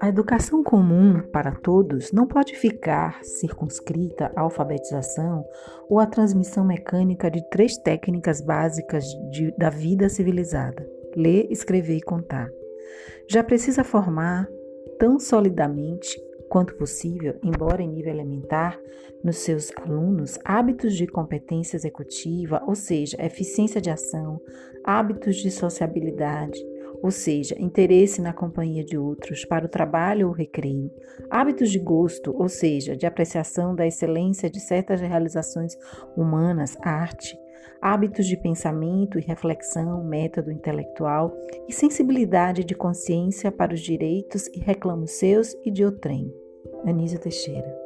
A educação comum para todos não pode ficar circunscrita à alfabetização ou à transmissão mecânica de três técnicas básicas de, da vida civilizada: ler, escrever e contar. Já precisa formar tão solidamente quanto possível, embora em nível elementar, nos seus alunos hábitos de competência executiva, ou seja, eficiência de ação, hábitos de sociabilidade, ou seja, interesse na companhia de outros para o trabalho ou recreio, hábitos de gosto, ou seja, de apreciação da excelência de certas realizações humanas, arte, hábitos de pensamento e reflexão, método intelectual e sensibilidade de consciência para os direitos e reclamos seus e de outrem. Anísio Teixeira